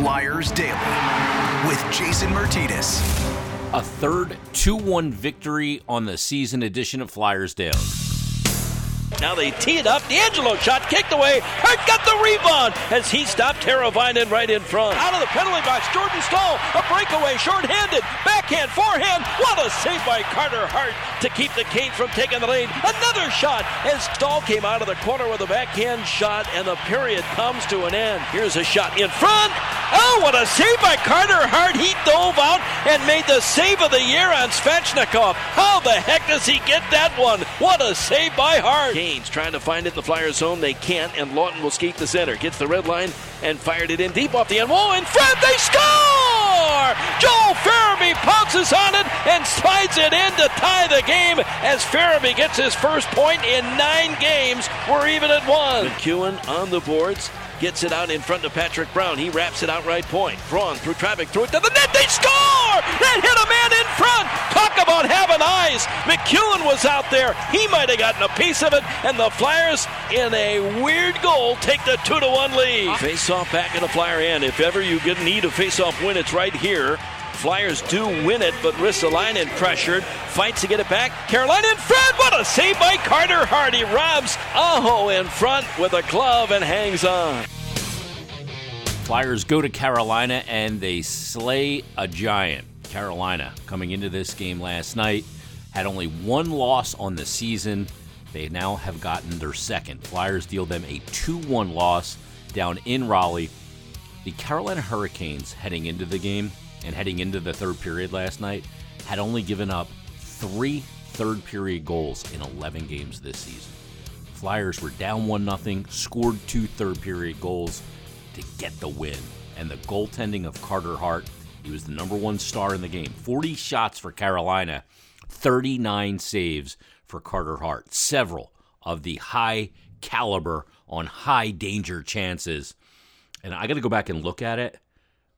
Flyers Daily with Jason Martinez. A third 2 1 victory on the season edition of Flyers Daily. Now they tee it up. DeAngelo shot kicked away. Hart got the rebound as he stopped Teravainen right in front. Out of the penalty box, Jordan Staal, a breakaway, short-handed, backhand, forehand. What a save by Carter Hart to keep the Canes from taking the lead. Another shot as Staal came out of the corner with a backhand shot, and the period comes to an end. Here's a shot in front. Oh, what a save by Carter Hart. He dove out and made the save of the year on Svechnikov. How the heck does he get that one? What a save by Hart. Trying to find it in the Flyers zone. They can't, and Laughton will skate the center. Gets the red line and fired it in deep off the end wall. In front, they score! Joel Farabee pounces on it and slides it in to tie the game as Farabee gets his first point in nine games. We're even at one. McEwen on the boards gets it out in front of Patrick Brown. He wraps it out right point. Braun through traffic, through it to the net. They score! That hit a man in front. Talk about having eyes. McEwen was out there. He might have gotten a piece of it, and the Flyers, in a weird goal, take the two to one lead. Face off back in the Flyer end. If ever you get need a face off win, it's right here. Flyers do win it, but Ristolainen pressured, fights to get it back. Carolina in front. What a save by Carter Hardy. Robs Aho in front with a glove and hangs on. Flyers go to Carolina and they slay a giant. Carolina coming into this game last night had only one loss on the season. They now have gotten their second. Flyers deal them a 2 1 loss down in Raleigh. The Carolina Hurricanes heading into the game and heading into the third period last night had only given up three third period goals in 11 games this season. Flyers were down 1 0, scored two third period goals to get the win. And the goaltending of Carter Hart, he was the number one star in the game. 40 shots for Carolina, 39 saves for Carter Hart. Several of the high caliber on high danger chances. And I got to go back and look at it.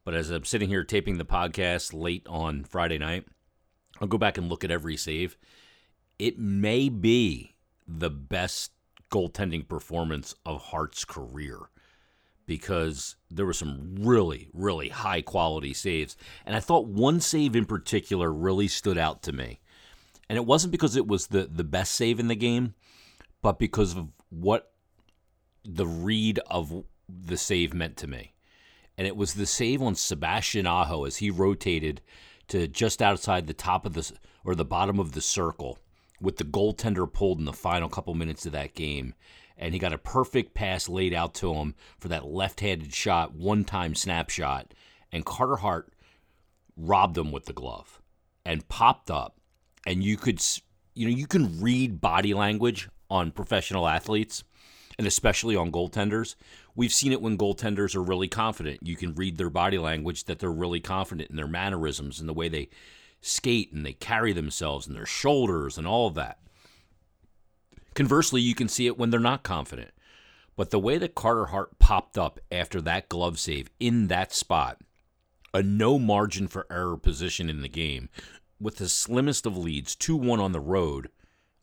But as I'm sitting here taping the podcast late on Friday night, I'll go back and look at every save. It may be the best goaltending performance of Hart's career because there were some really, really high quality saves. And I thought one save in particular really stood out to me. And it wasn't because it was the, the best save in the game, but because of what the read of the save meant to me. And it was the save on Sebastian Aho as he rotated to just outside the top of the or the bottom of the circle with the goaltender pulled in the final couple minutes of that game. And he got a perfect pass laid out to him for that left-handed shot, one-time snapshot, and Carter Hart robbed him with the glove and popped up, and you could, you know, you can read body language on professional athletes, and especially on goaltenders. We've seen it when goaltenders are really confident. You can read their body language that they're really confident in their mannerisms and the way they skate and they carry themselves and their shoulders and all of that. Conversely, you can see it when they're not confident. But the way that Carter Hart popped up after that glove save in that spot, a no margin for error position in the game, with the slimmest of leads, 2 1 on the road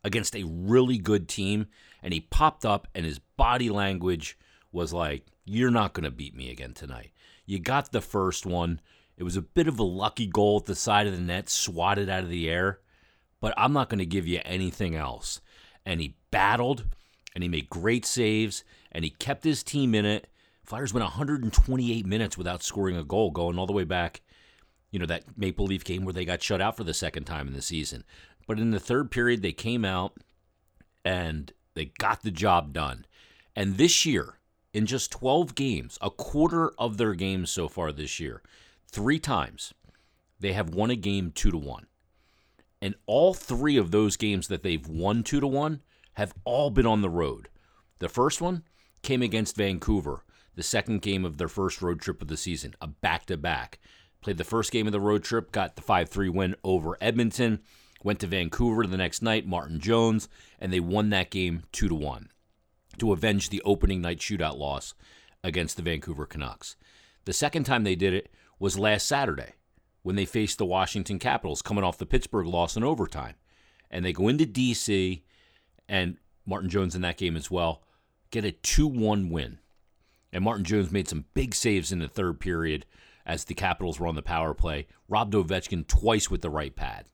against a really good team, and he popped up, and his body language was like, You're not going to beat me again tonight. You got the first one. It was a bit of a lucky goal at the side of the net, swatted out of the air, but I'm not going to give you anything else and he battled and he made great saves and he kept his team in it. Flyers went 128 minutes without scoring a goal, going all the way back, you know, that Maple Leaf game where they got shut out for the second time in the season. But in the third period, they came out and they got the job done. And this year, in just 12 games, a quarter of their games so far this year, three times, they have won a game two to one. And all three of those games that they've won two to one have all been on the road. The first one came against Vancouver, the second game of their first road trip of the season, a back to back. Played the first game of the road trip, got the 5 3 win over Edmonton, went to Vancouver the next night, Martin Jones, and they won that game 2 to 1 to avenge the opening night shootout loss against the Vancouver Canucks. The second time they did it was last Saturday when they faced the Washington Capitals coming off the Pittsburgh loss in overtime. And they go into D.C., and Martin Jones in that game as well, get a 2 1 win. And Martin Jones made some big saves in the third period as the Capitals were on the power play. Robbed Ovechkin twice with the right pad.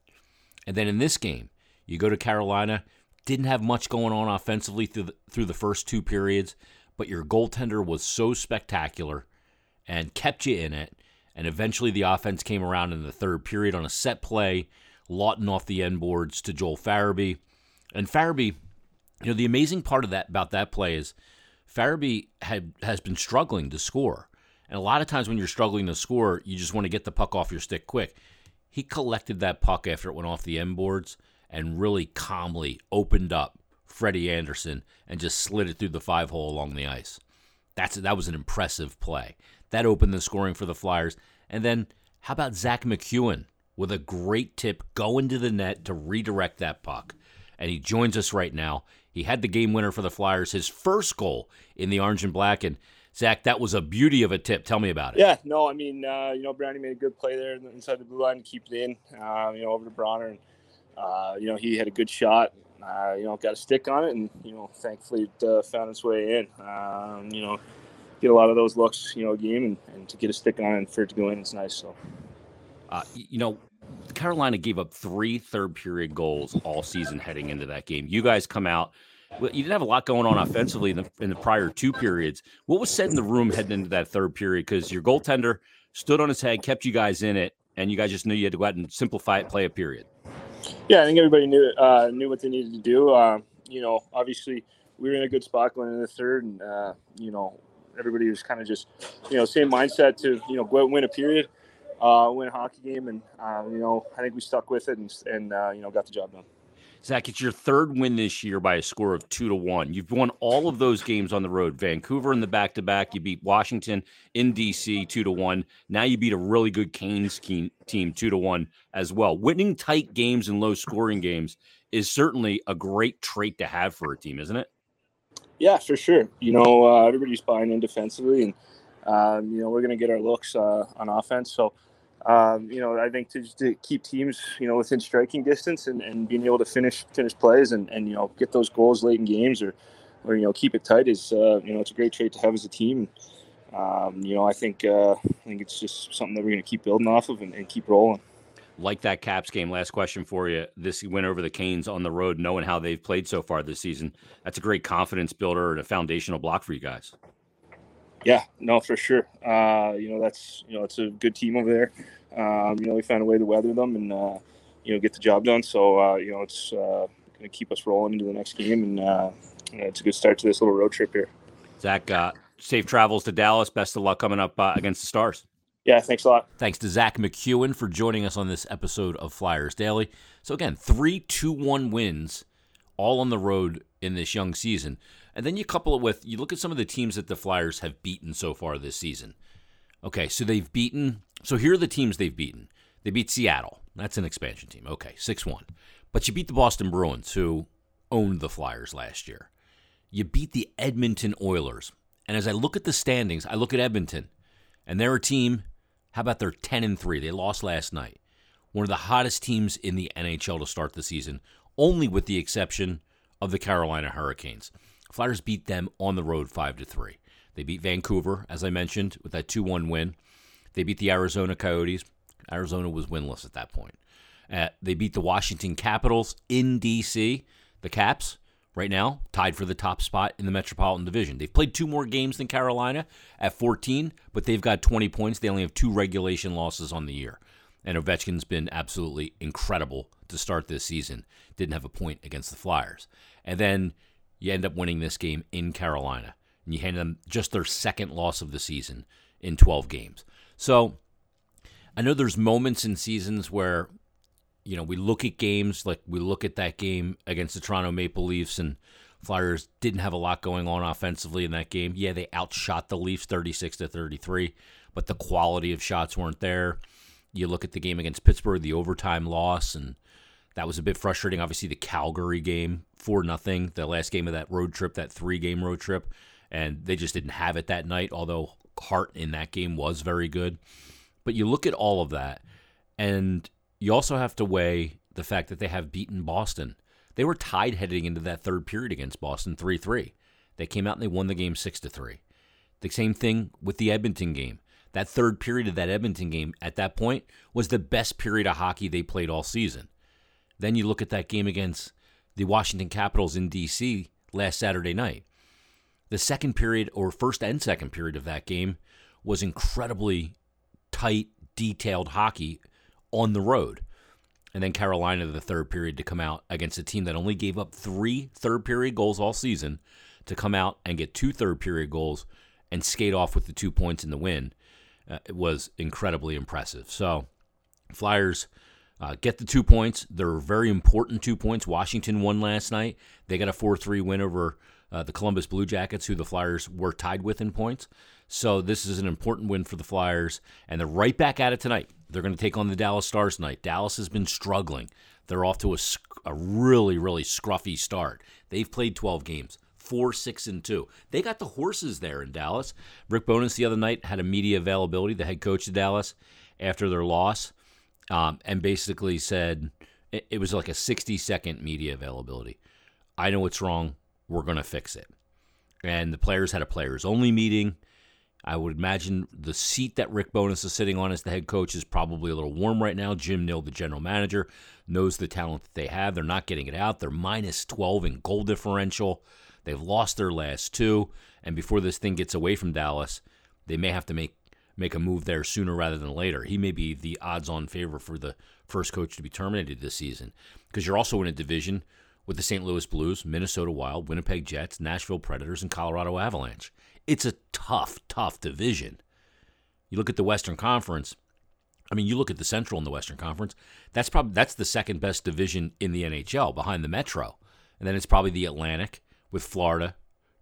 And then in this game, you go to Carolina, didn't have much going on offensively through the, through the first two periods, but your goaltender was so spectacular and kept you in it. And eventually the offense came around in the third period on a set play, Laughton off the end boards to Joel Farabee. And Farabee, you know, the amazing part of that about that play is Farabee had has been struggling to score. And a lot of times when you're struggling to score, you just want to get the puck off your stick quick. He collected that puck after it went off the end boards and really calmly opened up Freddie Andersen and just slid it through the five hole along the ice. That's that was an impressive play. That opened the scoring for the Flyers. And then how about Zach McEwen with a great tip going to the net to redirect that puck? And he joins us right now. He had the game winner for the Flyers, his first goal in the orange and black. And Zach, that was a beauty of a tip. Tell me about it. Yeah, no, I mean, uh, you know, Brownie made a good play there inside the blue line to keep it in, uh, you know, over to Bronner. And, uh, you know, he had a good shot, uh, you know, got a stick on it, and, you know, thankfully it uh, found its way in. Um, you know, get a lot of those looks, you know, a game, and, and to get a stick on it and for it to go in, it's nice. So, uh, you know, Carolina gave up three third period goals all season heading into that game. You guys come out you didn't have a lot going on offensively in the, in the prior two periods. What was said in the room heading into that third period? Because your goaltender stood on his head, kept you guys in it, and you guys just knew you had to go out and simplify it, play a period. Yeah, I think everybody knew uh, knew what they needed to do. Uh, you know, obviously we were in a good spot going into the third, and uh, you know everybody was kind of just you know same mindset to you know go out and win a period, uh, win a hockey game, and uh, you know I think we stuck with it and, and uh, you know got the job done. Zach, it's your third win this year by a score of two to one. You've won all of those games on the road. Vancouver in the back to back. You beat Washington in DC two to one. Now you beat a really good Canes team two to one as well. Winning tight games and low scoring games is certainly a great trait to have for a team, isn't it? Yeah, for sure. You know, uh, everybody's buying in defensively, and um, you know we're going to get our looks uh, on offense. So um, you know, I think to, to keep teams, you know, within striking distance and, and being able to finish finish plays and, and you know get those goals late in games or or you know keep it tight is uh, you know it's a great trait to have as a team. Um, you know, I think uh, I think it's just something that we're going to keep building off of and, and, keep rolling. Like that Caps game. Last question for you. This win over the Canes on the road, knowing how they've played so far this season. That's a great confidence builder and a foundational block for you guys. Yeah, no, for sure. Uh, you know, that's you know, it's a good team over there um, you know, we found a way to weather them and, uh, you know, get the job done. So, uh, you know, it's uh, going to keep us rolling into the next game. And uh, it's a good start to this little road trip here. Zach, uh, safe travels to Dallas. Best of luck coming up uh, against the Stars. Yeah, thanks a lot. Thanks to Zach McEwen for joining us on this episode of Flyers Daily. So, again, three, two, one wins all on the road in this young season. And then you couple it with, you look at some of the teams that the Flyers have beaten so far this season. Okay, so they've beaten. So here are the teams they've beaten. They beat Seattle. That's an expansion team. Okay, 6 1. But you beat the Boston Bruins, who owned the Flyers last year. You beat the Edmonton Oilers. And as I look at the standings, I look at Edmonton, and they're a team. How about they're 10 and 3? They lost last night. One of the hottest teams in the NHL to start the season, only with the exception of the Carolina Hurricanes. Flyers beat them on the road 5 to 3. They beat Vancouver, as I mentioned, with that 2 1 win. They beat the Arizona Coyotes. Arizona was winless at that point. Uh, they beat the Washington Capitals in D.C. The Caps, right now, tied for the top spot in the Metropolitan Division. They've played two more games than Carolina at 14, but they've got 20 points. They only have two regulation losses on the year. And Ovechkin's been absolutely incredible to start this season. Didn't have a point against the Flyers. And then you end up winning this game in Carolina and you hand them just their second loss of the season in 12 games. So I know there's moments in seasons where, you know, we look at games like we look at that game against the Toronto Maple Leafs and Flyers didn't have a lot going on offensively in that game. Yeah, they outshot the Leafs 36 to 33, but the quality of shots weren't there. You look at the game against Pittsburgh, the overtime loss, and that was a bit frustrating. Obviously, the Calgary game, 4 nothing, the last game of that road trip, that three game road trip and they just didn't have it that night, although Hart in that game was very good. But you look at all of that, and you also have to weigh the fact that they have beaten Boston. They were tied heading into that third period against Boston 3 3. They came out and they won the game 6 to 3. The same thing with the Edmonton game. That third period of that Edmonton game at that point was the best period of hockey they played all season. Then you look at that game against the Washington Capitals in D.C. last Saturday night. The second period, or first and second period of that game, was incredibly tight, detailed hockey on the road. And then Carolina, the third period, to come out against a team that only gave up three third period goals all season, to come out and get two third period goals and skate off with the two points in the win. Uh, was incredibly impressive. So, Flyers uh, get the two points. They're very important two points. Washington won last night. They got a 4 3 win over uh, the Columbus Blue Jackets, who the Flyers were tied with in points. So this is an important win for the Flyers, and they're right back at it tonight. They're going to take on the Dallas Stars tonight. Dallas has been struggling. They're off to a, a really, really scruffy start. They've played 12 games four, six, and two. They got the horses there in Dallas. Rick Bowness the other night had a media availability, the head coach of Dallas, after their loss, um, and basically said it, it was like a 60 second media availability. I know what's wrong. We're going to fix it. And the players had a players only meeting. I would imagine the seat that Rick Bowness is sitting on as the head coach is probably a little warm right now. Jim Nill, the general manager, knows the talent that they have. They're not getting it out. They're minus 12 in goal differential. They've lost their last two, and before this thing gets away from Dallas, they may have to make make a move there sooner rather than later. He may be the odds-on favor for the first coach to be terminated this season because you're also in a division with the St. Louis Blues, Minnesota Wild, Winnipeg Jets, Nashville Predators, and Colorado Avalanche. It's a tough, tough division. You look at the Western Conference. I mean, you look at the Central in the Western Conference. That's probably that's the second best division in the NHL behind the Metro, and then it's probably the Atlantic with Florida,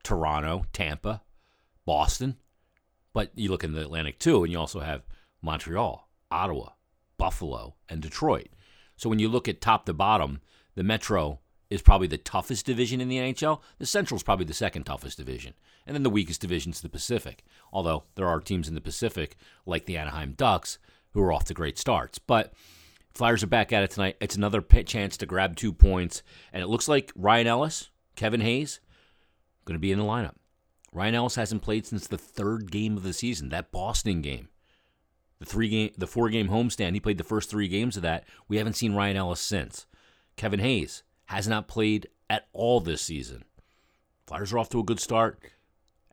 Toronto, Tampa, Boston. But you look in the Atlantic too, and you also have Montreal, Ottawa, Buffalo, and Detroit. So when you look at top to bottom, the Metro is probably the toughest division in the NHL. The Central is probably the second toughest division. And then the weakest division is the Pacific. Although there are teams in the Pacific, like the Anaheim Ducks, who are off to great starts. But Flyers are back at it tonight. It's another chance to grab two points. And it looks like Ryan Ellis, Kevin Hayes, going to be in the lineup. Ryan Ellis hasn't played since the third game of the season, that Boston game. The three game, the four game homestand. He played the first three games of that. We haven't seen Ryan Ellis since. Kevin Hayes has not played at all this season. Flyers are off to a good start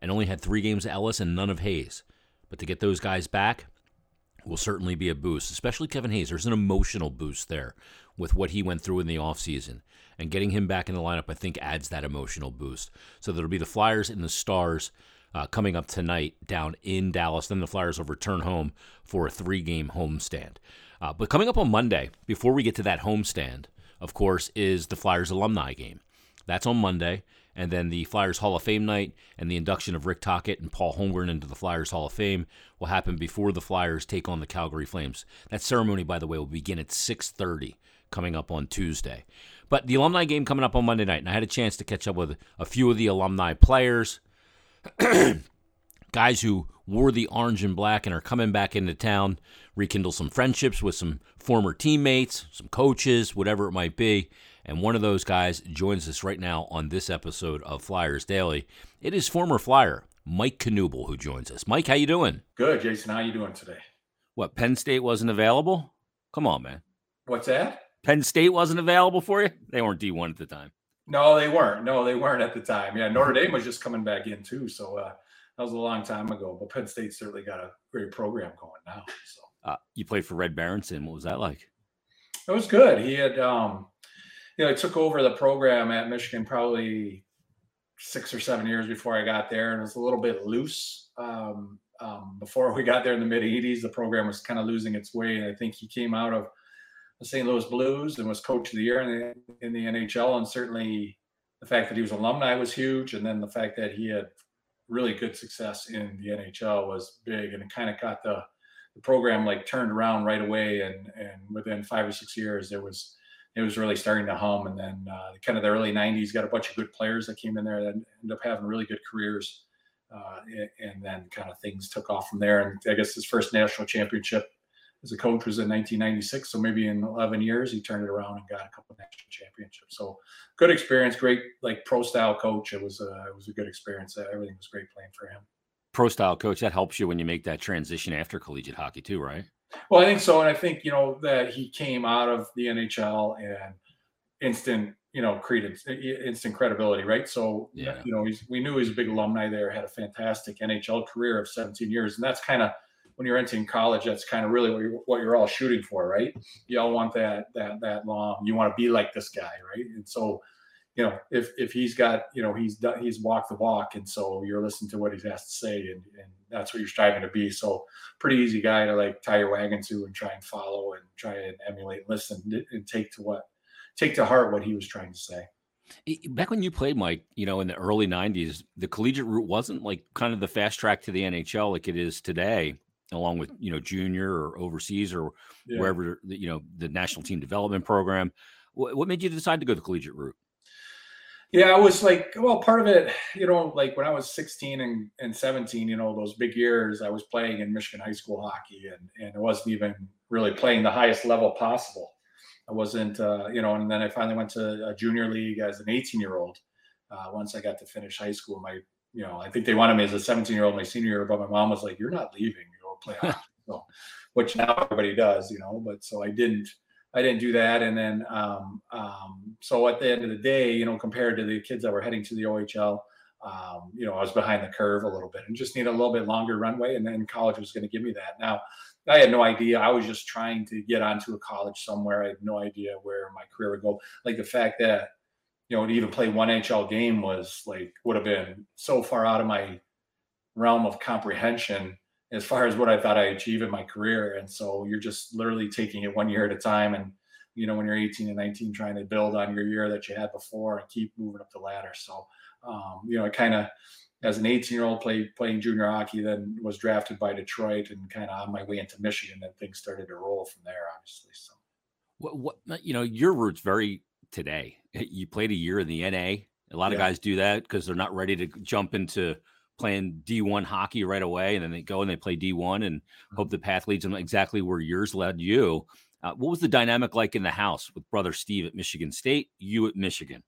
and only had three games of Ellis and none of Hayes. But to get those guys back will certainly be a boost, especially Kevin Hayes. There's an emotional boost there with what he went through in the offseason. And getting him back in the lineup, I think, adds that emotional boost. So there'll be the Flyers and the Stars uh, coming up tonight down in Dallas. Then the Flyers will return home for a three game homestand. Uh, but coming up on Monday, before we get to that homestand, of course, is the Flyers alumni game. That's on Monday. And then the Flyers Hall of Fame night and the induction of Rick Tocchet and Paul Holmgren into the Flyers Hall of Fame will happen before the Flyers take on the Calgary Flames. That ceremony, by the way, will begin at 6:30 coming up on Tuesday. But the alumni game coming up on Monday night, and I had a chance to catch up with a few of the alumni players, guys who wore the orange and black and are coming back into town, rekindle some friendships with some former teammates, some coaches, whatever it might be. And one of those guys joins us right now on this episode of Flyers Daily. It is former Flyer Mike Knuble who joins us. Mike, how you doing? Good, Jason. How you doing today? What Penn State wasn't available? Come on, man. What's that? Penn State wasn't available for you? They weren't D1 at the time. No, they weren't. No, they weren't at the time. Yeah, Notre Dame was just coming back in too, so uh, that was a long time ago. But Penn State certainly got a great program going now. So uh, you played for Red Berenson. What was that like? It was good. He had um, you know, I took over the program at Michigan probably six or seven years before I got there, and it was a little bit loose. Um, um, before we got there in the mid 80s, the program was kind of losing its way. And I think he came out of the St. Louis Blues and was coach of the year in the, in the NHL. And certainly the fact that he was alumni was huge. And then the fact that he had really good success in the NHL was big. And it kind of got the, the program like turned around right away. And, and within five or six years, there was it was really starting to hum. And then uh, kind of the early 90s, got a bunch of good players that came in there that ended up having really good careers. Uh, and then kind of things took off from there. And I guess his first national championship as a coach was in 1996. So maybe in 11 years, he turned it around and got a couple national championships. So good experience, great like pro style coach. It was a, it was a good experience. Uh, everything was great playing for him. pro style coach that helps you when you make that transition after collegiate hockey too, right? Well, I think so, and I think you know that he came out of the NHL and instant, you know, credence, instant credibility, right? So, yeah. you know, we knew he's a big alumni there, had a fantastic NHL career of 17 years, and that's kind of when you're entering college, that's kind of really what you're, what you're all shooting for, right? You all want that that that long. You want to be like this guy, right? And so, you know, if if he's got, you know, he's done, he's walked the walk, and so you're listening to what he has to say, and, and that's what you're striving to be. So, pretty easy guy to like tie your wagon to and try and follow and try and emulate, listen, and take to what take to heart what he was trying to say. Back when you played, Mike, you know, in the early '90s, the collegiate route wasn't like kind of the fast track to the NHL like it is today along with you know junior or overseas or yeah. wherever you know the national team development program what, what made you decide to go the collegiate route? Yeah i was like well part of it you know like when i was 16 and, and 17 you know those big years i was playing in michigan high school hockey and and it wasn't even really playing the highest level possible. I wasn't uh, you know and then i finally went to a junior league as an 18 year old uh, once i got to finish high school my you know i think they wanted me as a 17 year old my senior year but my mom was like you're not leaving play so, which now everybody does, you know. But so I didn't, I didn't do that. And then, um, um, so at the end of the day, you know, compared to the kids that were heading to the OHL, um, you know, I was behind the curve a little bit and just need a little bit longer runway. And then college was going to give me that. Now, I had no idea. I was just trying to get onto a college somewhere. I had no idea where my career would go. Like the fact that, you know, to even play one NHL game was like, would have been so far out of my realm of comprehension as far as what I thought I achieved in my career. And so you're just literally taking it one year at a time. And, you know, when you're 18 and 19, trying to build on your year that you had before and keep moving up the ladder. So, um, you know, I kind of, as an 18 year old played playing junior hockey, then was drafted by Detroit and kind of on my way into Michigan and things started to roll from there, obviously. So, what, what you know, your roots very today. You played a year in the NA. A lot of guys do that because they're not ready to jump into playing D1 hockey right away, and then they go and they play D1 and hope the path leads them exactly where yours led you. Uh, what was the dynamic like in the house with brother Steve at Michigan State, you at Michigan?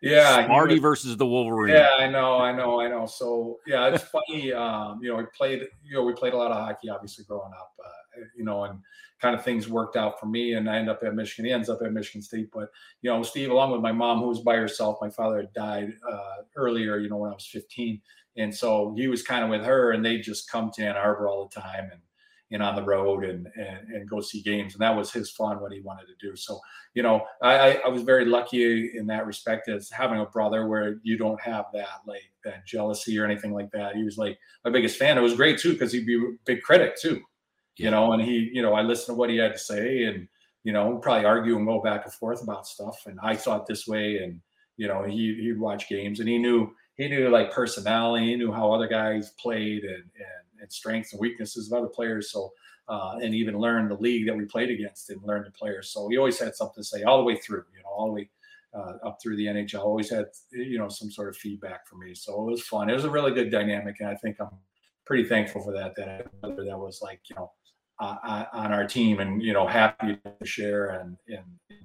Yeah, Sparty versus the Wolverine. Yeah, I know, I know, I know. So yeah, it's funny. Um, you know, we played. You know, we played a lot of hockey, obviously, growing up. Uh, you know, and kind of things worked out for me, and I end up at Michigan. He ends up at Michigan State, but you know, Steve, along with my mom, who was by herself. My father had died uh, earlier. You know, when I was 15 and so he was kind of with her, and they just come to Ann Arbor all the time and and on the road and, and and go see games, and that was his fun what he wanted to do. So you know, I I was very lucky in that respect as having a brother where you don't have that like that jealousy or anything like that. He was like my biggest fan. It was great too because he'd be a big critic too, you know, and he you know I listened to what he had to say and you know probably argue and go back and forth about stuff, and I thought this way and you know he he'd watch games and he knew he knew like personality, he knew how other guys played and, and, and strengths and weaknesses of other players. So, uh, and even learned the league that we played against and learned the players. So he always had something to say all the way through, you know, all the way uh, up through the NHL. Always had, you know, some sort of feedback for me. So it was fun. It was a really good dynamic, and I think I'm pretty thankful for that. That that was like, you know, uh, on our team, and you know, happy to share and in, in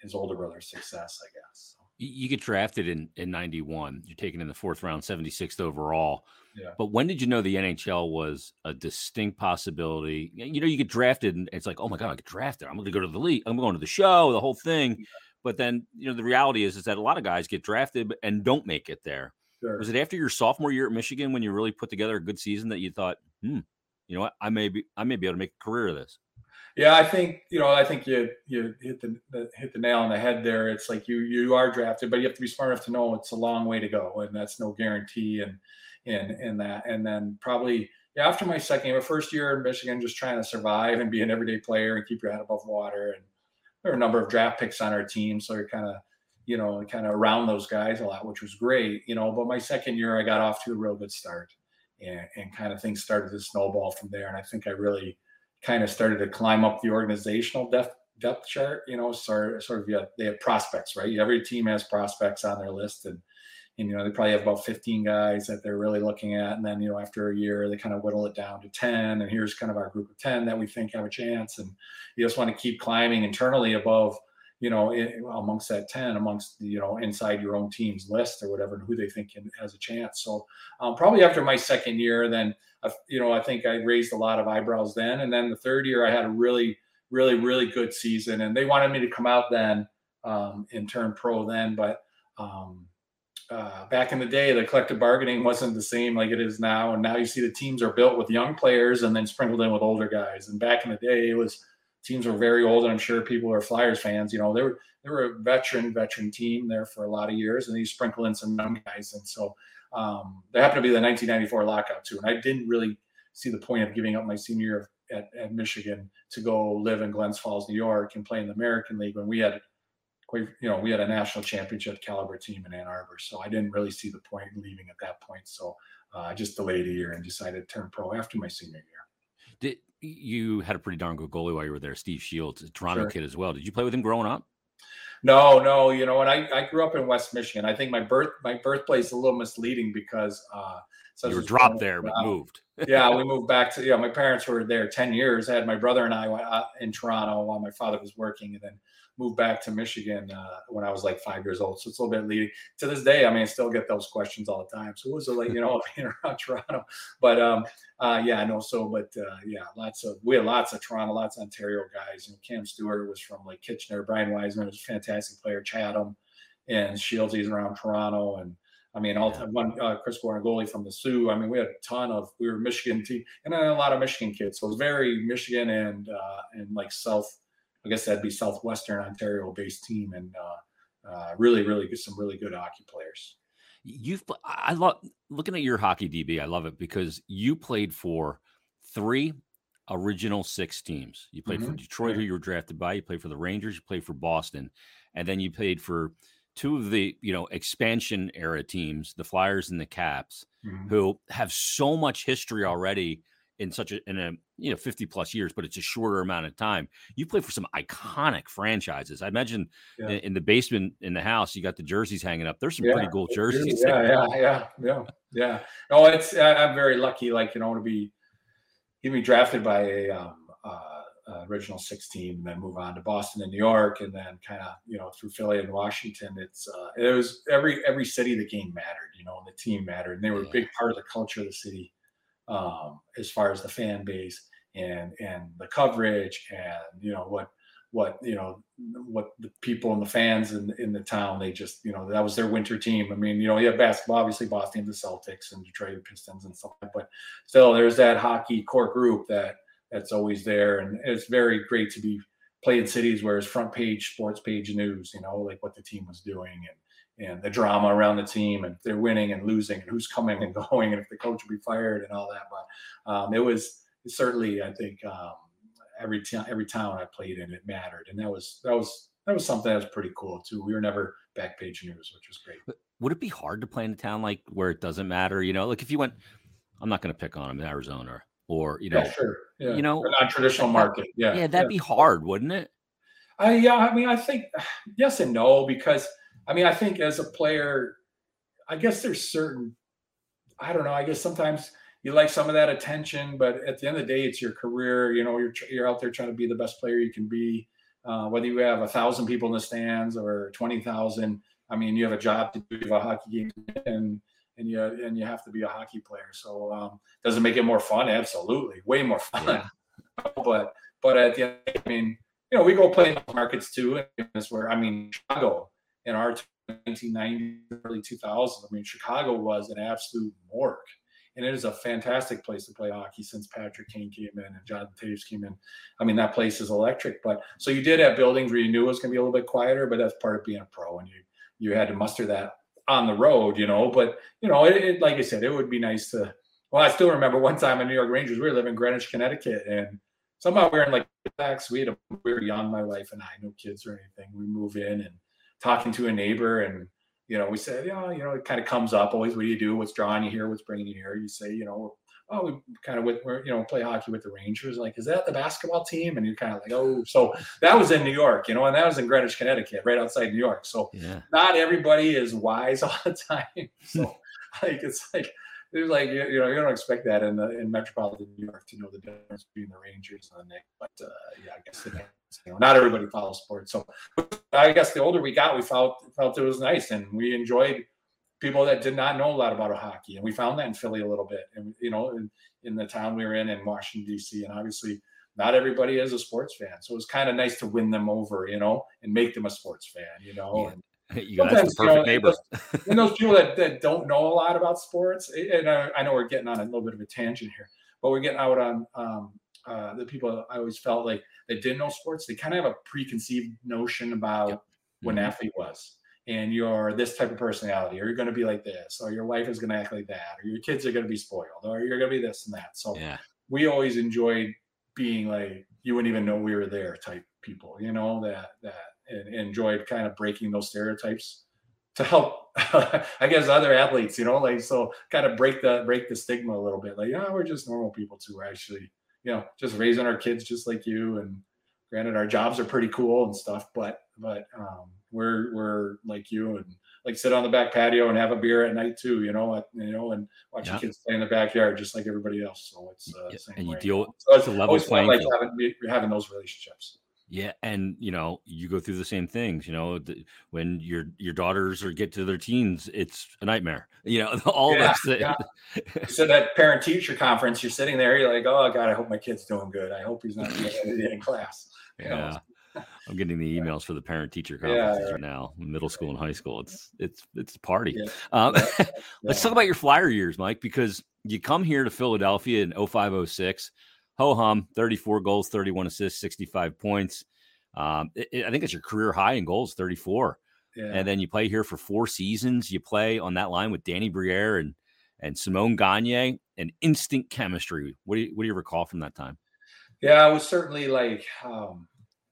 his older brother's success, I guess. You get drafted in in '91. You're taken in the fourth round, 76th overall. Yeah. But when did you know the NHL was a distinct possibility? You know, you get drafted, and it's like, oh my god, I get drafted. I'm going to go to the league. I'm going to the show, the whole thing. Yeah. But then, you know, the reality is, is that a lot of guys get drafted and don't make it there. Sure. Was it after your sophomore year at Michigan when you really put together a good season that you thought, hmm, you know what, I may be, I may be able to make a career of this? Yeah, I think you know. I think you you hit the, the, hit the nail on the head there. It's like you you are drafted, but you have to be smart enough to know it's a long way to go, and that's no guarantee. And and and that, and then probably after my second year, first year in Michigan, just trying to survive and be an everyday player and keep your head above water. And there were a number of draft picks on our team, so you're kind of you know kind of around those guys a lot, which was great. You know, but my second year, I got off to a real good start, and and kind of things started to snowball from there. And I think I really kind of started to climb up the organizational depth depth chart. You know, sort sort of yeah, they have prospects, right? Every team has prospects on their list, and and you know they probably have about 15 guys that they're really looking at, and then you know after a year they kind of whittle it down to 10, and here's kind of our group of 10 that we think have a chance, and you just want to keep climbing internally above you know, amongst that 10, amongst, you know, inside your own team's list or whatever, and who they think can, has a chance. So um, probably after my second year, then, uh, you know, I think I raised a lot of eyebrows then. And then the third year, I had a really, really, really good season. And they wanted me to come out then um, and turn pro then. But um, uh, back in the day, the collective bargaining wasn't the same like it is now. And now you see the teams are built with young players and then sprinkled in with older guys. And back in the day, it was teams were very old, and I'm sure people are Flyers fans. You know, they were they were a veteran veteran team there for a lot of years, and you sprinkle in some young guys, and so um, they happened to be the 1994 lockout too. And I didn't really see the point of giving up my senior year at, at Michigan to go live in Glens Falls, New York, and play in the American League when we had quite, you know, we had a national championship caliber team in Ann Arbor. So I didn't really see the point in leaving at that point. So uh, I just delayed a year and decided to turn pro after my senior year. Did you had a pretty darn good goalie while you were there, Steve Shields, a Toronto sure. kid as well. Did you play with him growing up? No, no, you know, and I, I grew up in West Michigan. I think my birth my birthplace is a little misleading because uh so you were dropped there but moved. yeah, we moved back to yeah. My parents were there ten years. I had my brother and I uh, in Toronto while my father was working, and then moved back to Michigan uh, when I was like five years old. So it's a little bit leading to this day. I mean, I still get those questions all the time. So it was like, you know, being around Toronto, but um, uh, yeah, I know. So, but uh, yeah, lots of, we had lots of Toronto, lots of Ontario guys. And Cam Stewart was from like Kitchener. Brian Wiseman was a fantastic player, Chatham and Shields. He's around Toronto. And I mean, all time one uh, Chris Gordon goalie from the Soo. I mean, we had a ton of we were Michigan team, and then a lot of Michigan kids. So it was very Michigan and uh, and like South I guess that'd be Southwestern Ontario based team and uh, uh, really, really good, some really good hockey players. You've, I love looking at your hockey DB. I love it because you played for three original six teams. You played mm-hmm. for Detroit, who you were drafted by. You played for the Rangers. You played for Boston, and then you played for two of the you know expansion era teams, the Flyers and the Caps, mm-hmm. who have so much history already in such a in a you know 50 plus years but it's a shorter amount of time. You play for some iconic franchises. I imagine yeah. in, in, the basement in the house you got the jerseys hanging up. There's some yeah, pretty cool jerseys. Yeah yeah yeah yeah yeah. No it's i'm very lucky like you know to be even drafted by a um, uh, uh, original six team and then move on to boston and new york and then kind of you know through philly and washington. It's uh, it was every every city the game mattered you know and the team mattered and they were a big part of the culture of the city um, as far as the fan base and and the coverage and you know what what you know what the people and the fans in in the town they just you know that was their winter team. I mean you know you have basketball obviously Boston the Celtics and Detroit Pistons and stuff, but still there's that hockey core group that that's always there and it's very great to be play in cities where it's front page sports page news you know like what the team was doing and and the drama around the team and if they're winning and losing and who's coming and going and if the coach will be fired and all that. But um, it was certainly, I think, um, every town every town I played in, it mattered, and that was that was that was something that was pretty cool too. We were never back page news, which was great. Would it be hard to play in a town like where it doesn't matter? You know, like if you went, I'm not going to pick on them in Arizona or you know, yeah, sure, yeah. you know, a non-traditional market. Yeah, yeah, that'd yeah. be hard, wouldn't it? I yeah, I mean, I think yes and no because I mean, I think as a player, I guess there's certain, I don't know, I guess sometimes you like some of that attention, but at the end of the day, it's your career. You know, you're you're out there trying to be the best player you can be. Uh, whether you have a thousand people in the stands or twenty thousand, I mean, you have a job to do. You have a hockey game, and and you and you have to be a hockey player. So, um, does it make it more fun? Absolutely, way more fun. Yeah. but but at the end, I mean, you know, we go play in markets too. And this where I mean, Chicago in our 1990s, early 2000s. I mean, Chicago was an absolute morgue. And it is a fantastic place to play hockey since Patrick Kane came in and Jonathan Toews came in. I mean, that place is electric. But so you did have buildings where you knew it was going to be a little bit quieter, but that's part of being a pro, and you you had to muster that on the road, you know. But you know, it, it, like I said, it would be nice to. Well, I still remember one time in New York Rangers, we were living in Greenwich, Connecticut, and somehow we were in like we had a, we were young, my wife and I, no kids or anything. We move in and talking to a neighbor and you know, we said, yeah, you know, it kind of comes up always. What do you do? What's drawing you here? What's bringing you here? You say, you know, oh, we kind of with, you know, play hockey with the Rangers. Like, is that the basketball team? And you're kind of like, oh, so that was in New York, you know, and that was in Greenwich, Connecticut, right outside New York. So yeah. not everybody is wise all the time. So like, it's like, there's like you, you know you don't expect that in the in metropolitan New York to know the difference between the Rangers and the Knicks, but uh, yeah, I guess is. You know, not everybody follows sports, so I guess the older we got, we felt felt it was nice, and we enjoyed people that did not know a lot about hockey, and we found that in Philly a little bit, and you know, in, in the town we were in in Washington D.C., and obviously not everybody is a sports fan, so it was kind of nice to win them over, you know, and make them a sports fan, you know. Yeah. And, you got the perfect you know, neighbor. And those, and those people that, that don't know a lot about sports, and I, I, know we're getting on a little bit of a tangent here, but we're getting out on um, uh, the people I always felt like they didn't know sports. They kind of have a preconceived notion about yep. what mm-hmm. an athlete was. And you're this type of personality, or you're going to be like this, or your wife is going to act like that, or your kids are going to be spoiled, or you're going to be this and that. So yeah. we always enjoyed being like you wouldn't even know we were there type people, you know, that that and enjoyed kind of breaking those stereotypes to help I guess other athletes, you know, like so kind of break the break the stigma a little bit. Like, yeah, we're just normal people too. We're actually, you know, just raising our kids just like you. And granted, our jobs are pretty cool and stuff, but but um, we're we're like you and like sit on the back patio and have a beer at night too, you know, you know, and watch yeah. kids play in the backyard just like everybody else. So it's uh, yeah. and you way. deal with so it's, the level playing like having, having those relationships. Yeah, and you know, you go through the same things. You know, the, when your your daughters or get to their teens, it's a nightmare. You know, all yeah, those yeah. so that parent teacher conference, you're sitting there, you're like, oh God, I hope my kid's doing good. I hope he's not in class. yeah. I'm getting the emails for the parent teacher conferences yeah, right now, middle school and high school. It's it's it's a party. Um, let's talk about your flyer years, Mike, because you come here to Philadelphia in 0506 ho hum, 34 goals, 31 assists, 65 points. Um, it, it, I think it's your career high in goals, 34. Yeah. And then you play here for four seasons. You play on that line with Danny Briere and and Simon Gagne and instant chemistry. What do you what do you recall from that time? Yeah, I was certainly like um,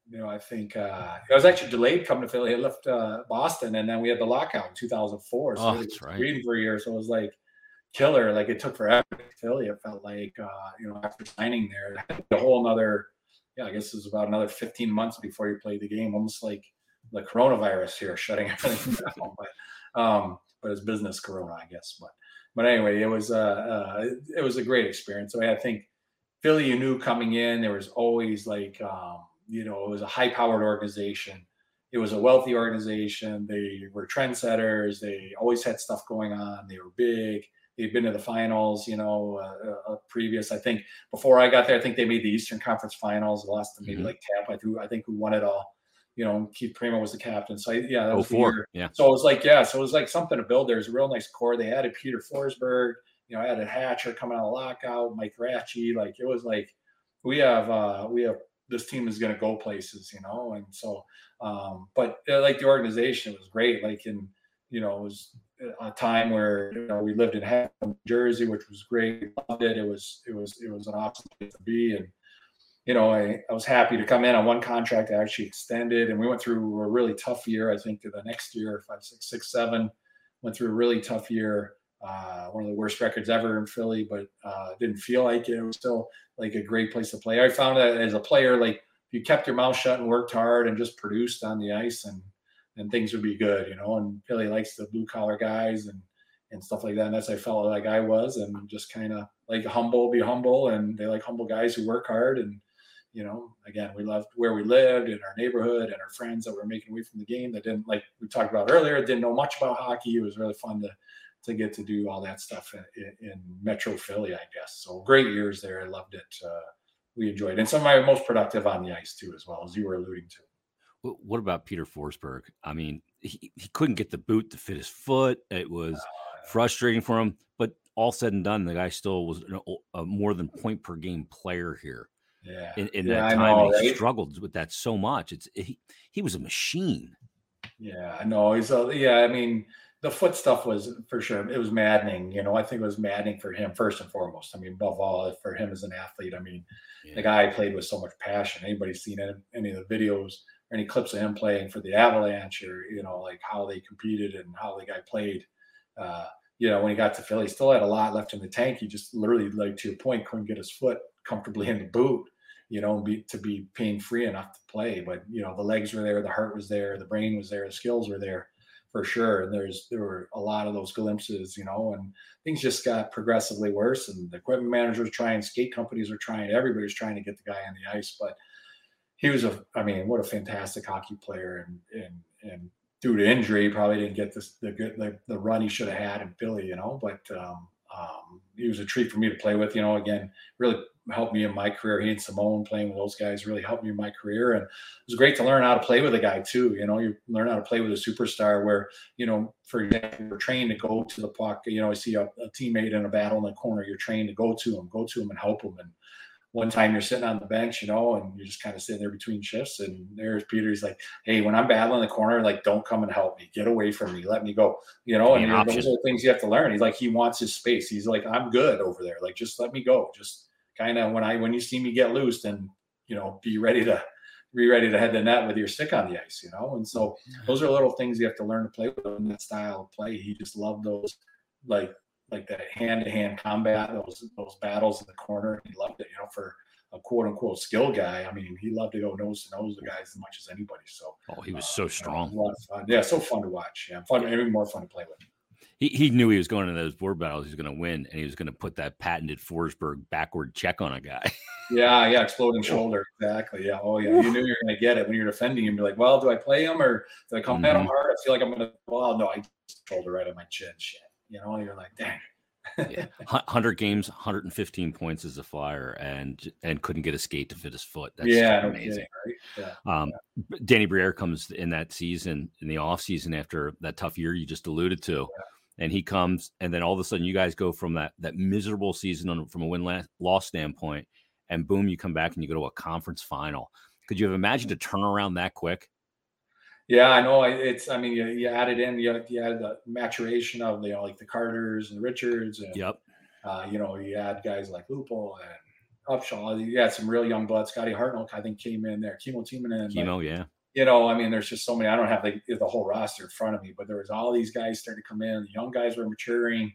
you know, I think uh, I was actually delayed coming to Philly. I left uh, Boston, and then we had the lockout in 2004. So oh, that's right. Reading for a year, so it was like killer. Like it took forever to Philly. It felt like uh, you know after signing there, a whole another yeah, I guess it was about another 15 months before you played the game, almost like the coronavirus here shutting everything down. But um, but it's business corona, I guess. But but anyway, it was uh, uh it was a great experience. So I think Philly, you knew coming in, there was always like um, you know, it was a high powered organization. It was a wealthy organization. They were trendsetters. They always had stuff going on. They were big they've been to the finals, you know, uh, uh, previous. I think before I got there, I think they made the Eastern Conference Finals. Lost to maybe mm-hmm. like Tampa. I think I think who won it all. You know, Keith Primeau was the captain. So I, yeah, that was oh, four. Yeah. So it was like yeah, so it was like something to build. There's a real nice core. They added Peter Forsberg. You know, added Hatcher coming out of lockout, Mike Rathje. Like it was like we have uh we have this team is going to go places, you know, and so um, but uh, like the organization was great. Like in you know, it was a time where you know we lived in New Jersey, which was great. Loved it. It was it was it was an awesome place to be, and you know I, I was happy to come in on one contract. I actually extended, and we went through a really tough year. I think the next year, five, six, six, seven, went through a really tough year. Uh, one of the worst records ever in Philly, but uh, didn't feel like it. It was still like a great place to play. I found that as a player, like if you kept your mouth shut and worked hard and just produced on the ice and and things would be good, you know. And Philly likes the blue collar guys and and stuff like that. And that's how I felt like I was, and just kind of like humble, be humble, and they like humble guys who work hard. And you know, again, we loved where we lived in our neighborhood and our friends that were making away from the game that didn't like we talked about earlier, didn't know much about hockey. It was really fun to to get to do all that stuff in, in Metro Philly, I guess. So great years there. I loved it. Uh, we enjoyed it. and some of my most productive on the ice too, as well as you were alluding to. What about Peter Forsberg? I mean, he, he couldn't get the boot to fit his foot. It was uh, frustrating for him. But all said and done, the guy still was a, more than point per game player here. Yeah. In, in yeah, that time, know, he right? struggled with that so much. It's he, he was a machine. Yeah, I know. He's a, yeah. I mean, the foot stuff was for sure. It was maddening. You know, I think it was maddening for him first and foremost. I mean, above all, for him as an athlete. I mean, yeah. the guy played with so much passion. Anybody seen any, any of the videos? Any clips of him playing for the Avalanche or you know like how they competed and how the guy played. Uh, you know when he got to Philly, he still had a lot left in the tank. He just literally, like to your point, couldn't get his foot comfortably in the boot. You know, be, to be pain free enough to play. But you know the legs were there, the heart was there, the brain was there, the skills were there for sure. And there's there were a lot of those glimpses, you know, and things just got progressively worse. And the equipment managers trying, skate companies are trying, everybody's trying to get the guy on the ice. But he was a, I mean, what a fantastic hockey player, and and and due to injury, probably didn't get this the good the, the run he should have had in Philly, you know. But um, um, he was a treat for me to play with. You know, again, really helped me in my career. He and Simone playing with those guys really helped me in my career, and it was great to learn how to play with a guy too. You know, you learn how to play with a superstar. Where you know, for example, we're trained to go to the puck. You know, I see a, a teammate in a battle in the corner. You're trained to go to him, go to him, and help him. And one time you're sitting on the bench, you know, and you're just kind of sitting there between shifts. And there's Peter. He's like, "Hey, when I'm battling the corner, like, don't come and help me. Get away from me. Let me go." You know, and those are the things you have to learn. He's like, he wants his space. He's like, "I'm good over there. Like, just let me go. Just kind of when I when you see me get loose, then you know, be ready to." Be ready to head the net with your stick on the ice, you know. And so those are little things you have to learn to play with in that style of play. He just loved those, like like that hand to hand combat, those those battles in the corner. He loved it, you know, for a quote unquote skill guy. I mean, he loved to go nose to nose with guys as much as anybody. So oh, he was so strong. Uh, a lot. Yeah, so fun to watch. Yeah, fun, even more fun to play with. He, he knew he was going into those board battles. He was going to win, and he was going to put that patented Forsberg backward check on a guy. yeah, yeah, exploding shoulder. Exactly. Yeah. Oh, yeah. You knew you were going to get it when you're defending him. You're like, well, do I play him or do I come mm-hmm. at him mm-hmm. hard? I feel like I'm going to. Well, no, I shoulder right on my chin. Shit. You know, you're like, dang yeah. 100 games, 115 points as a flyer, and and couldn't get a skate to fit his foot. That's yeah, amazing. right? yeah, um, yeah. Danny Briere comes in that season, in the off season after that tough year you just alluded to. And he comes, and then all of a sudden, you guys go from that that miserable season on, from a win loss standpoint, and boom, you come back and you go to a conference final. Could you have imagined a turnaround that quick? Yeah, I know. It's. I mean, you, you added in. You, you added the maturation of the you know, like the Carters and Richards. And, yep. Uh, you know, you had guys like Lupul and Upshall. You had some real young blood. Scotty Hartnell, I think, came in there. Kimmo Timonen. Kimmo, like, yeah. You know, I mean, there's just so many. I don't have the, the whole roster in front of me, but there was all these guys starting to come in. The young guys were maturing,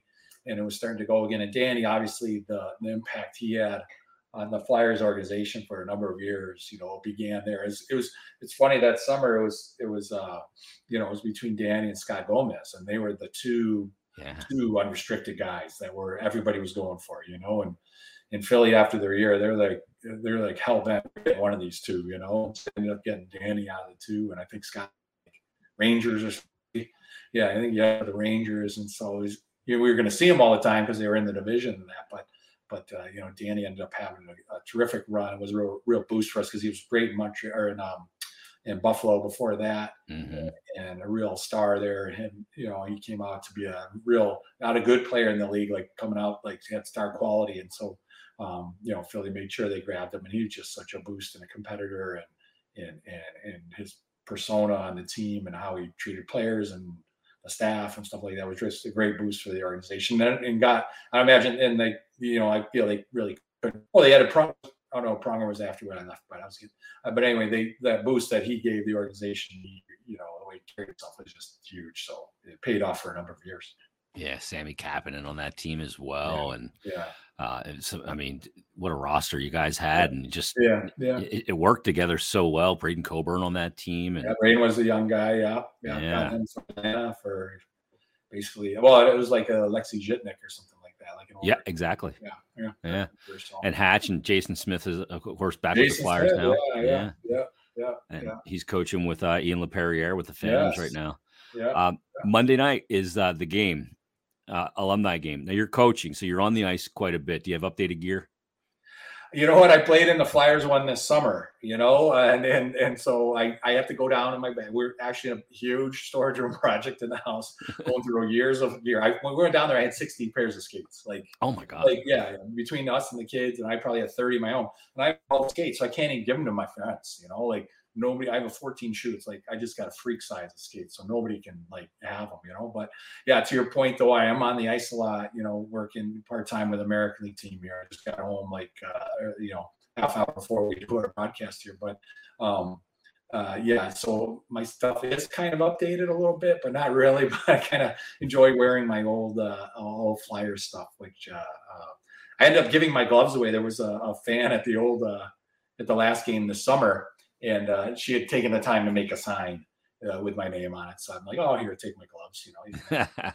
and it was starting to go again. And Danny, obviously, the, the impact he had on the Flyers organization for a number of years. You know, it began there. It was, it was it's funny that summer it was it was uh, you know it was between Danny and Scott Gomez, and they were the two yeah. two unrestricted guys that were everybody was going for. You know, and in Philly after their year, they're like they're like hell bent one of these two. You know, ended up getting Danny out of the two, and I think Scott Rangers or yeah, I think yeah the Rangers, and so was, you know, we were going to see them all the time because they were in the division and that, but but uh, you know, Danny ended up having a, a, terrific run. It was a real, real boost for us because he was great in Montreal or in, um, in Buffalo before that, mm-hmm. and a real star there. And you know, he came out to be a real, not a good player in the league, like coming out like he had star quality. And so, um, you know, Philly made sure they grabbed him, and he was just such a boost and a competitor, and and and, and his persona on the team and how he treated players and the staff and stuff like that was just a great boost for the organization. And, and got, I imagine, and they, you know, I feel they really could. Well, they had a prong. I don't know. Pronger was after when I left, but I was. Uh, but anyway, they that boost that he gave the organization, you know, the way he carried himself was just huge. So it paid off for a number of years. Yeah, Sami Kapanen on that team as well, yeah. and yeah, uh, so I mean, what a roster you guys had, and just yeah, yeah, it, it, worked together so well. Braydon Coburn on that team, and yeah, Braydon was the young guy, yeah, yeah, yeah. for basically, well, it was like Alexei Zhitnik or something like like yeah, exactly, yeah, yeah, yeah. And Hatch and Jason Smith is of course back Jason with the Flyers Smith, now, yeah, yeah, yeah, yeah, and yeah. he's coaching with uh, Ian Laperriere with the Phantoms yes. right now. Yeah, um, Monday night is uh, the game uh, alumni game. Now you're coaching, so you're on the ice quite a bit. Do you have updated gear? You know what? I played in the Flyers one this summer. You know, and and and so I I have to go down in my bed. We're actually a huge storage room project in the house, going through years of gear. I when we went down there, I had 60 pairs of skates. Like oh my god, like yeah, between us and the kids, and I probably had 30 of my own. And I have all skates, so I can't even give them to my friends. You know, like nobody i have a 14 shoe it's like i just got a freak size of skate so nobody can like have them you know but yeah to your point though i am on the ice a lot you know working part-time with american league team here i just got home like uh you know half hour before we do our podcast here but um uh, yeah, so my stuff is kind of updated a little bit, but not really. But I kind of enjoy wearing my old uh, old flyer stuff, which uh, uh, I ended up giving my gloves away. There was a, a fan at the old uh, at the last game this summer and uh, she had taken the time to make a sign uh, with my name on it. So I'm like, oh, here, take my gloves. You know,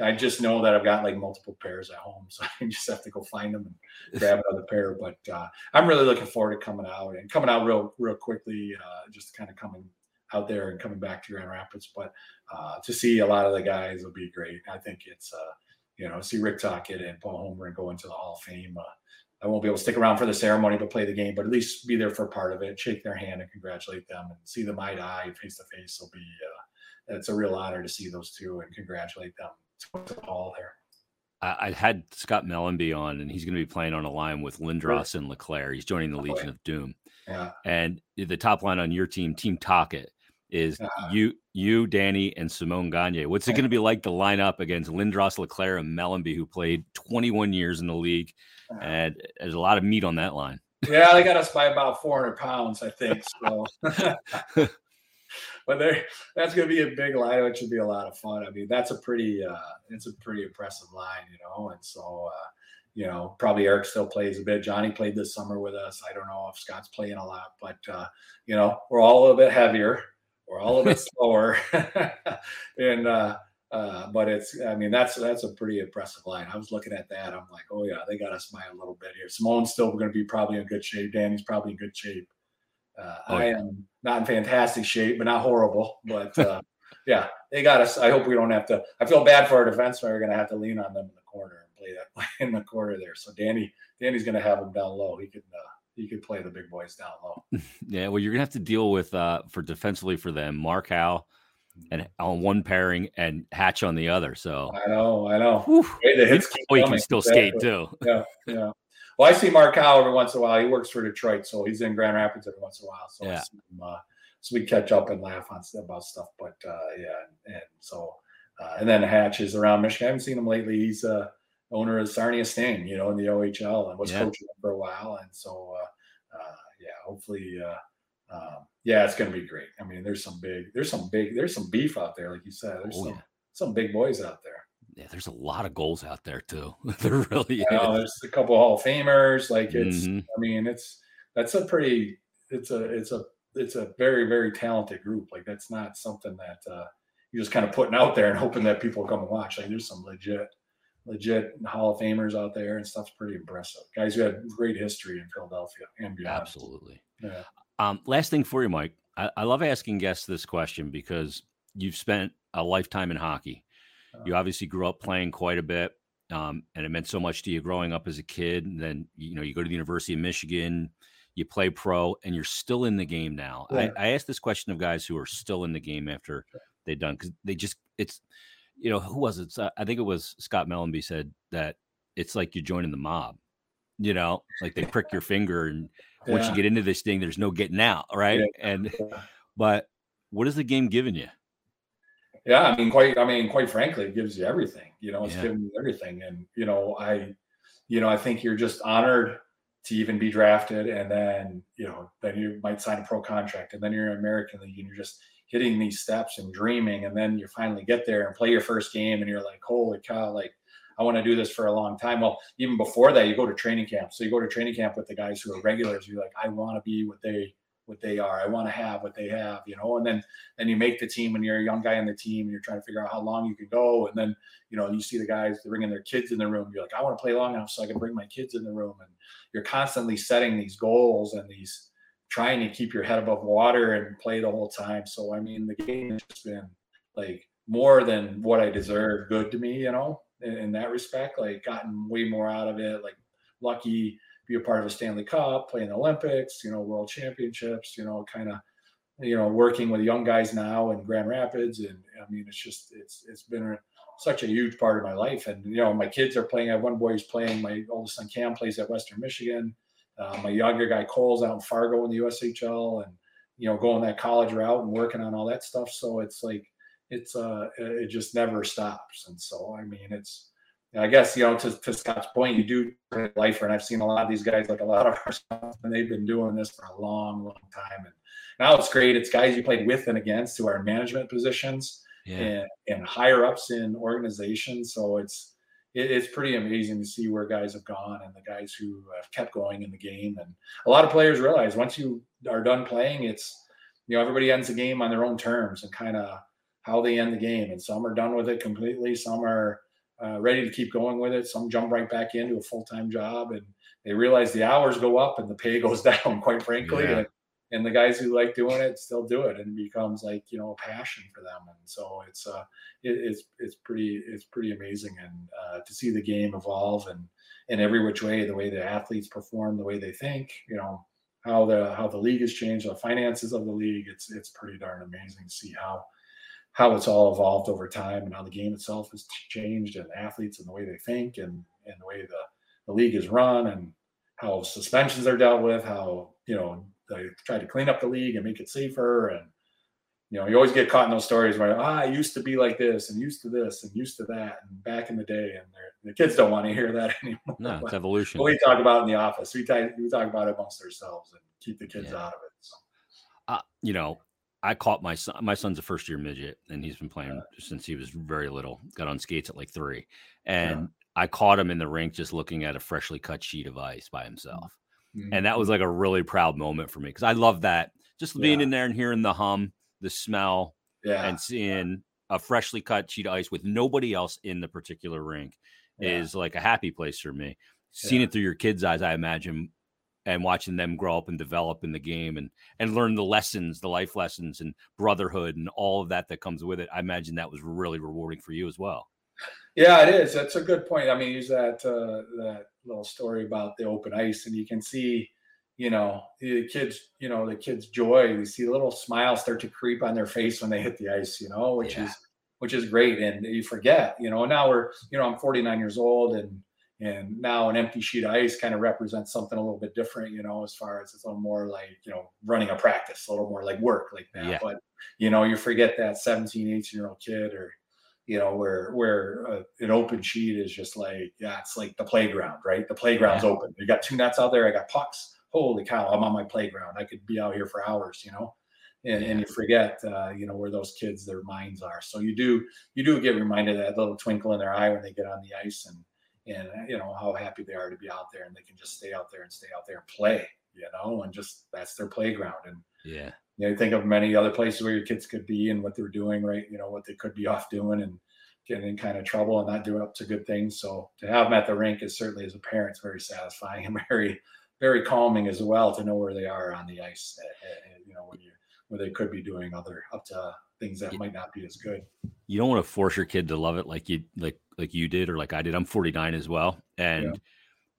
I just know that I've got like multiple pairs at home, so I just have to go find them and grab another pair. But uh, I'm really looking forward to coming out and coming out real, real quickly. Uh, just kind of coming out there and coming back to Grand Rapids. But uh, to see a lot of the guys will be great. I think it's, uh, you know, see Rick Tocchet and Paul Holmgren and go into the Hall of Fame. I won't be able to stick around for the ceremony to play the game, but at least be there for part of it, shake their hand and congratulate them and see them eye to eye, face to face. Will be uh, it's a real honor to see those two and congratulate them hall there. I, had Scott Mellanby on, and he's going to be playing on a line with Lindros and LeClair. He's joining the oh, Legion of Doom. Yeah. And the top line on your team, Team Tocchet, is uh, you, you, Danny, and Simon Gagne. What's it going to be like to line up against Lindros, LeClair, and Mellanby, who played 21 years in the league? Uh, and there's a lot of meat on that line. Yeah, they got us by about 400 pounds, I think. So. but there, that's going to be a big line, which would be a lot of fun. I mean, that's a pretty, uh, it's a pretty impressive line, you know. And so, uh, you know, probably Eric still plays a bit. Johnny played this summer with us. I don't know if Scott's playing a lot, but uh, you know, we're all a little bit heavier. We're all a bit slower, and uh, uh, but it's, I mean, that's that's a pretty impressive line. I was looking at that. I'm like, oh yeah, they got us by a little bit here. Simon's still going to be probably in good shape. Danny's probably in good shape. Uh, oh, I am not in fantastic shape, but not horrible. But uh, yeah, they got us. I hope we don't have to. I feel bad for our defensemen. We're going to have to lean on them in the corner and play that in the corner there. So Danny, Danny's going to have them down low. He could. Uh, he could play the big boys down low. yeah, well, you're gonna have to deal with uh for defensively for them, Mark Howe and on one pairing and Hatch on the other. So I know, I know. Wait, the hits oh, he can still exactly. skate too. Yeah, yeah. Well, I see Mark Howe every once in a while. He works for Detroit, so he's in Grand Rapids every once in a while. So, yeah. him, uh, so we catch up and laugh on about stuff. But uh, yeah, and so uh, and then Hatch is around Michigan. I haven't seen him lately. He's uh, owner of Sarnia Sting, you know, in the OHL, and was yeah. coaching for a while. And so uh, uh, yeah, hopefully. Uh, um, yeah, it's going to be great. I mean, there's some big, there's some big, there's some beef out there, like you said. There's oh, some, yeah. some big boys out there yeah, there's a lot of goals out there too. there really know, There's a couple Hall of Famers. Like it's, mm-hmm. I mean, it's that's a pretty, it's a, it's a, it's a very, very talented group. Like that's not something that uh, you're just kind of putting out there and hoping that people come and watch. Like there's some legit, legit Hall of Famers out there, and stuff's pretty impressive. Guys who had great history in Philadelphia and beyond. Absolutely. Yeah. Um, last thing for you, Mike. I, I love asking guests this question because you've spent a lifetime in hockey you obviously grew up playing quite a bit, um, and it meant so much to you growing up as a kid. And then you know you go to the University of Michigan, you play pro, and you're still in the game now. Yeah. I, I ask this question of guys who are still in the game after they've done because they just it's you know who was it? I think it was Scott Mellanby said that it's like you're joining the mob. You know, like they prick your finger, and once yeah. you get into this thing, there's no getting out, right? Yeah. And but what is the game giving you? Yeah, I mean, quite. I mean, quite frankly, it gives you everything. You know, it's yeah. giving you everything, and you know, I, you know, I think you're just honored to even be drafted, and then you know, then you might sign a pro contract, and then you're in American League, and you're just hitting these steps and dreaming, and then you finally get there and play your first game, and you're like, holy cow, like I want to do this for a long time. Well, even before that, you go to training camp. So you go to training camp with the guys who are regulars. You're like, I want to be what they what they are. I want to have what they have, you know. And then then you make the team and you're a young guy on the team and you're trying to figure out how long you can go. And then you know you see the guys bringing their kids in the room. You're like, I want to play long enough so I can bring my kids in the room. And you're constantly setting these goals and these trying to keep your head above water and play the whole time. So I mean, the game has just been like more than what I deserve. Good to me, you know, in, in that respect. Like gotten way more out of it. Like lucky to be a part of a Stanley Cup, play in the Olympics, you know, World Championships, you know, kind of, you know, working with young guys now in Grand Rapids, and I mean, it's just it's it's been such a huge part of my life. And you know, my kids are playing. I have one boy who's playing. My oldest son Cam plays at Western Michigan. Uh, my younger guy Cole's out in Fargo in the USHL, and you know, going that college route and working on all that stuff. So it's like it's uh it just never stops. And so I mean, it's I guess you know to, to Scott's point, you do lifer, and I've seen a lot of these guys, like a lot of our and they've been doing this for a long, long time. And now it's great. It's guys you played with and against who are in management positions yeah. and, and higher ups in organizations. So it's it, it's pretty amazing to see where guys have gone and the guys who have kept going in the game. And a lot of players realize once you are done playing, it's you know, everybody ends the game on their own terms and kind of how they end the game. And some are done with it completely. Some are uh, ready to keep going with it. Some jump right back into a full time job and they realize the hours go up and the pay goes down, quite frankly. Yeah. And, and, the guys who like doing it still do it and it becomes like, you know, a passion for them. And so it's, uh, it, it's, it's pretty, it's pretty amazing. And uh, to see the game evolve and in every which way, the way the athletes perform, the way they think, you know, how the, how the league has changed, the finances of the league, it's, it's pretty darn amazing to see how, how it's all evolved over time and how the game itself has changed and athletes and the way they think and, and the way the, the league is run and how suspensions are dealt with, how, you know, they try to clean up the league and make it safer. And, you know, you always get caught in those stories where, ah, I used to be like this and used to this and used to that and back in the day. And the kids don't want to hear that anymore. No, it's evolution. we talk about in the office. We talk, we talk about it amongst ourselves and keep the kids yeah. out of it. So. Uh, you know, I caught my son. My son's a first year midget, and he's been playing yeah. since he was very little. Got on skates at like three, and I caught him in the rink just looking at a freshly cut sheet of ice by himself. Mm-hmm. And that was like a really proud moment for me because I love that. Just being in there and hearing the hum, the smell, yeah. and seeing a freshly cut sheet of ice with nobody else in the particular rink yeah. is like a happy place for me. Seeing it through your kids' eyes, I imagine, and watching them grow up and develop in the game and and learn the lessons, the life lessons and brotherhood and all of that that comes with it. I imagine that was really rewarding for you as well. Yeah, it is. That's a good point. I mean, use that uh, that little story about the open ice, and you can see, you know, the kids, you know, the kids' joy. You see little smiles start to creep on their face when they hit the ice, you know, which yeah. is which is great. And you forget, you know. Now we're, you know, I'm 49 years old, and and now an empty sheet of ice kind of represents something a little bit different, you know, as far as it's a little more like, you know, running a practice, a little more like work like that. Yeah. But you know, you forget that 17, 18 year old kid or you know, where where uh, an open sheet is just like, yeah, it's like the playground, right? The playground's yeah. open. You got two nets out there. I got pucks. Holy cow, I'm on my playground. I could be out here for hours, you know. And, and you forget, uh, you know, where those kids, their minds are. So you do, you do get reminded of that little twinkle in their eye when they get on the ice, and and you know how happy they are to be out there, and they can just stay out there and stay out there and play, you know, and just that's their playground. And yeah, you know, think of many other places where your kids could be and what they're doing, right? You know, what they could be off doing and getting in kind of trouble and not doing up to good things. So to have them at the rink is certainly as a parent, it's very satisfying and very, very calming as well to know where they are on the ice. Eh, eh, eh, you know, when you where they could be doing other up to things that might not be as good. You don't want to force your kid to love it like you like like you did or like I did. I'm 49 as well, and yeah.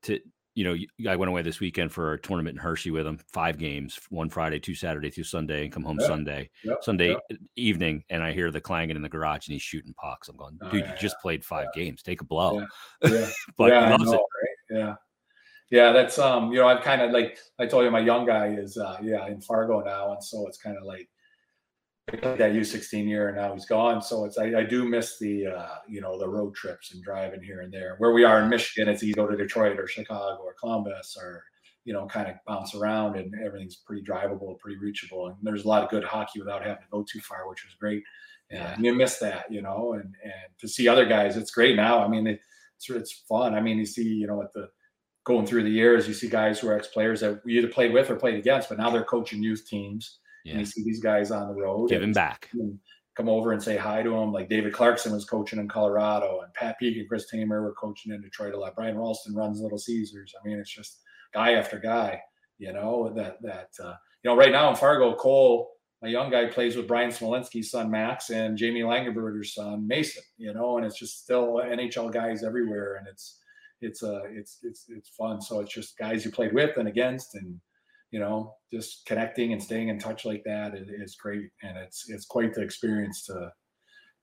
to you know, I went away this weekend for a tournament in Hershey with him, five games, one Friday, two Saturday, two Sunday, and come home yeah. Sunday, Sunday evening, and I hear the clanging in the garage, and he's shooting pucks. I'm going, dude, oh, yeah, you just played five games, take a blow. Yeah, but yeah, know, right? Yeah, yeah, that's um, you know, I've kind of like I told you, my young guy is uh, yeah in Fargo now, and so it's kind of like that U16 year and now he's gone. So it's I, I do miss the uh, you know the road trips and driving here and there. Where we are in Michigan, it's easy to go to Detroit or Chicago or Columbus or you know kind of bounce around and everything's pretty drivable, pretty reachable. And there's a lot of good hockey without having to go too far, which was great. Yeah. And you miss that, you know, and and to see other guys, it's great now. I mean, it's it's fun. I mean, you see, you know, at the going through the years, you see guys who are ex players that we either played with or played against, but now they're coaching youth teams yeah. and you see these guys on the road. Give him back. Come over and say hi to them. Like David Clarkson was coaching in Colorado, and Pat Peake and Chris Tamer were coaching in Detroit a lot. Brian Rolston runs Little Caesars. I mean, it's just guy after guy. You know that that uh, you know right now in Fargo, Cole, my young guy plays with Bryan Smolinski's son Max and Jamie Langenbrunner's son Mason. You know, and it's just still NHL guys everywhere, and it's it's uh it's it's it's fun. So it's just guys you played with and against, and you know, just connecting and staying in touch like that is, is great, and it's it's quite the experience to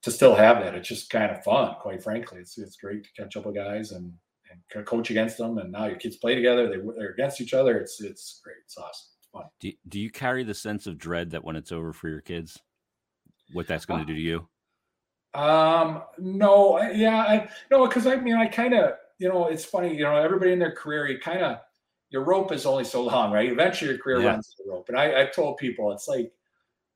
to still have that. It's just kind of fun, quite frankly. It's it's great to catch up with guys and and coach against them, and now your kids play together. They they're against each other. It's it's great. It's awesome. It's fun. Do do you carry the sense of dread that when it's over for your kids, what that's going to uh, do to you? Um, no, yeah, I no, because I mean, I kind of, you know, it's funny, you know, everybody in their career, you kind of your rope is only so long, right? Eventually, your career yeah. runs the rope. And I, I've told people it's like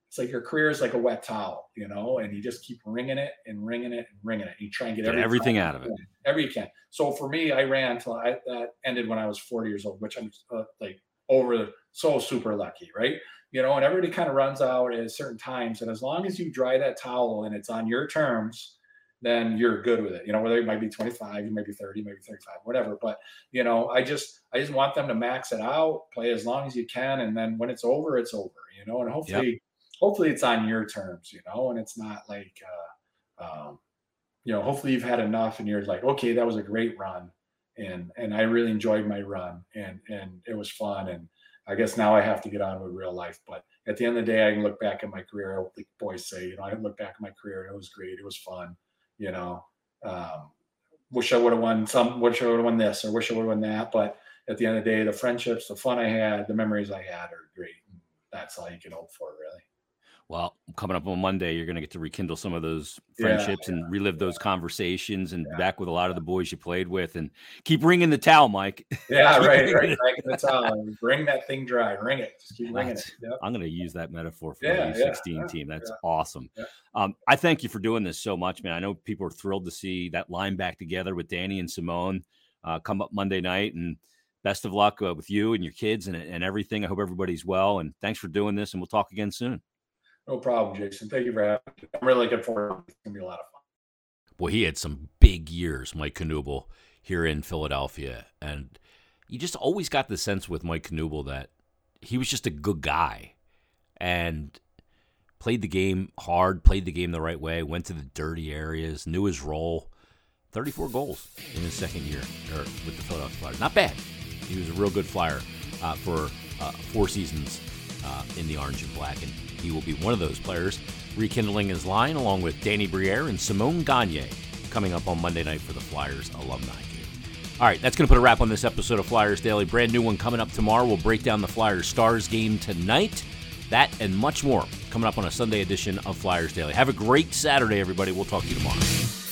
it's like your career is like a wet towel, you know, and you just keep wringing it and wringing it and wringing it. You try and get, get everything out of it, every you can. So for me, I ran until I that ended when I was 40 years old, which I'm uh, like over so super lucky, right? You know, and everybody kind of runs out at certain times. And as long as you dry that towel and it's on your terms, then you're good with it. You know, whether it might be 25, you might be 30, maybe 35, whatever. But you know, I just I just want them to max it out, play as long as you can, and then when it's over, it's over. You know, and hopefully, yep. hopefully it's on your terms. You know, and it's not like, uh, um, you know, hopefully you've had enough, and you're like, okay, that was a great run, and and I really enjoyed my run, and and it was fun, and I guess now I have to get on with real life. But at the end of the day, I can look back at my career. Like boys say, you know, I look back at my career it was great. It was fun you know, um, wish I would have won some, wish I would have won this, or wish I would have won that. But at the end of the day, the friendships, the fun I had, the memories I had are great. That's all you can hope for, really. Well, coming up on Monday, you're going to get to rekindle some of those friendships yeah, and relive those conversations and yeah. back with a lot of the boys you played with and keep ringing the towel, Mike. Yeah, right, right. The towel. Bring that thing dry. Ring it. Just keep ringing it. Yep. I'm going to use that metaphor for the U16 team. That's awesome. Um, I thank you for doing this so much, man. I know people are thrilled to see that line back together with Danny and Simon uh, come up Monday night. And best of luck uh, with you and your kids and, and everything. I hope everybody's well. And thanks for doing this. And we'll talk again soon. No problem, Jason. Thank you for having me. I'm really looking forward to it. It's going to be a lot of fun. Boy, he had some big years, Mike Knuble, here in Philadelphia. And you just always got the sense with Mike Knuble that he was just a good guy and played the game hard, played the game the right way, went to the dirty areas, knew his role. 34 goals in his second year with the Philadelphia Flyers. Not bad. He was a real good flyer uh, for uh, four seasons uh, in the orange and black. And he will be one of those players rekindling his line along with Danny Briere and Simon Gagne coming up on Monday night for the Flyers alumni game. All right, that's going to put a wrap on this episode of Flyers Daily. Brand new one coming up tomorrow. We'll break down the Flyers Stars game tonight. That and much more coming up on a Sunday edition of Flyers Daily. Have a great Saturday, everybody. We'll talk to you tomorrow.